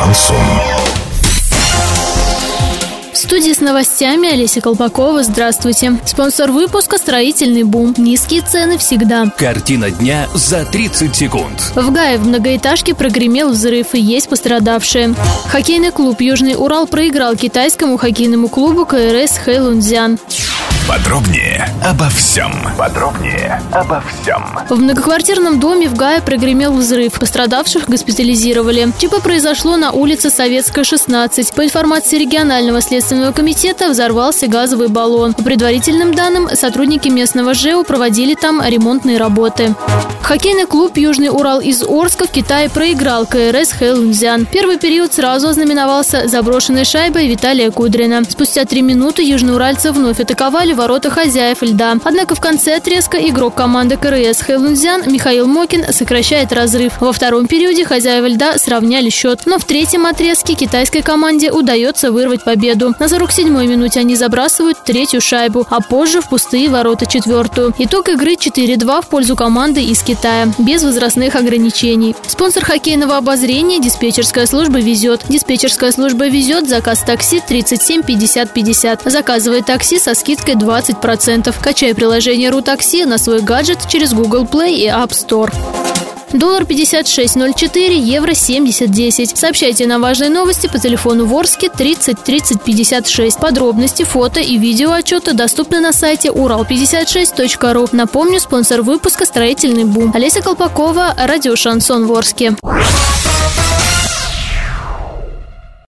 Шансон. В студии с новостями Олеся Колпакова. Здравствуйте. Спонсор выпуска «Строительный бум». Низкие цены всегда. Картина дня за 30 секунд. В Гае в многоэтажке прогремел взрыв и есть пострадавшие. Хоккейный клуб «Южный Урал» проиграл китайскому хоккейному клубу КРС Хэйлунцзян. Подробнее обо всем. Подробнее обо всем. В многоквартирном доме в Гае прогремел взрыв. Пострадавших госпитализировали. ЧП произошло на улице Советская, 16. По информации регионального следственного комитета, взорвался газовый баллон. По предварительным данным, сотрудники местного ЖЭУ проводили там ремонтные работы. Хоккейный клуб «Южный Урал» из Орска в Китае проиграл КРС Хэлунзян. Первый период сразу ознаменовался заброшенной шайбой Виталия Кудрина. Спустя три минуты южноуральцы вновь атаковали ворота хозяев льда. Однако в конце отрезка игрок команды КРС Хэлунзян Михаил Мокин сокращает разрыв. Во втором периоде хозяева льда сравняли счет. Но в третьем отрезке китайской команде удается вырвать победу. На 47-й минуте они забрасывают третью шайбу, а позже в пустые ворота четвертую. Итог игры 4-2 в пользу команды из Китая, без возрастных ограничений. Спонсор хоккейного обозрения – диспетчерская служба «Везет». Диспетчерская служба «Везет» заказ такси 37 50 50. Заказывай такси со скидкой 20 20%. Качай приложение «Рутакси» на свой гаджет через Google Play и App Store. Доллар 56.04, евро 70.10. Сообщайте нам важные новости по телефону Ворске 30 30 56. Подробности, фото и видео отчета доступны на сайте урал56.ру. Напомню, спонсор выпуска «Строительный бум». Олеся Колпакова, радио «Шансон Ворске».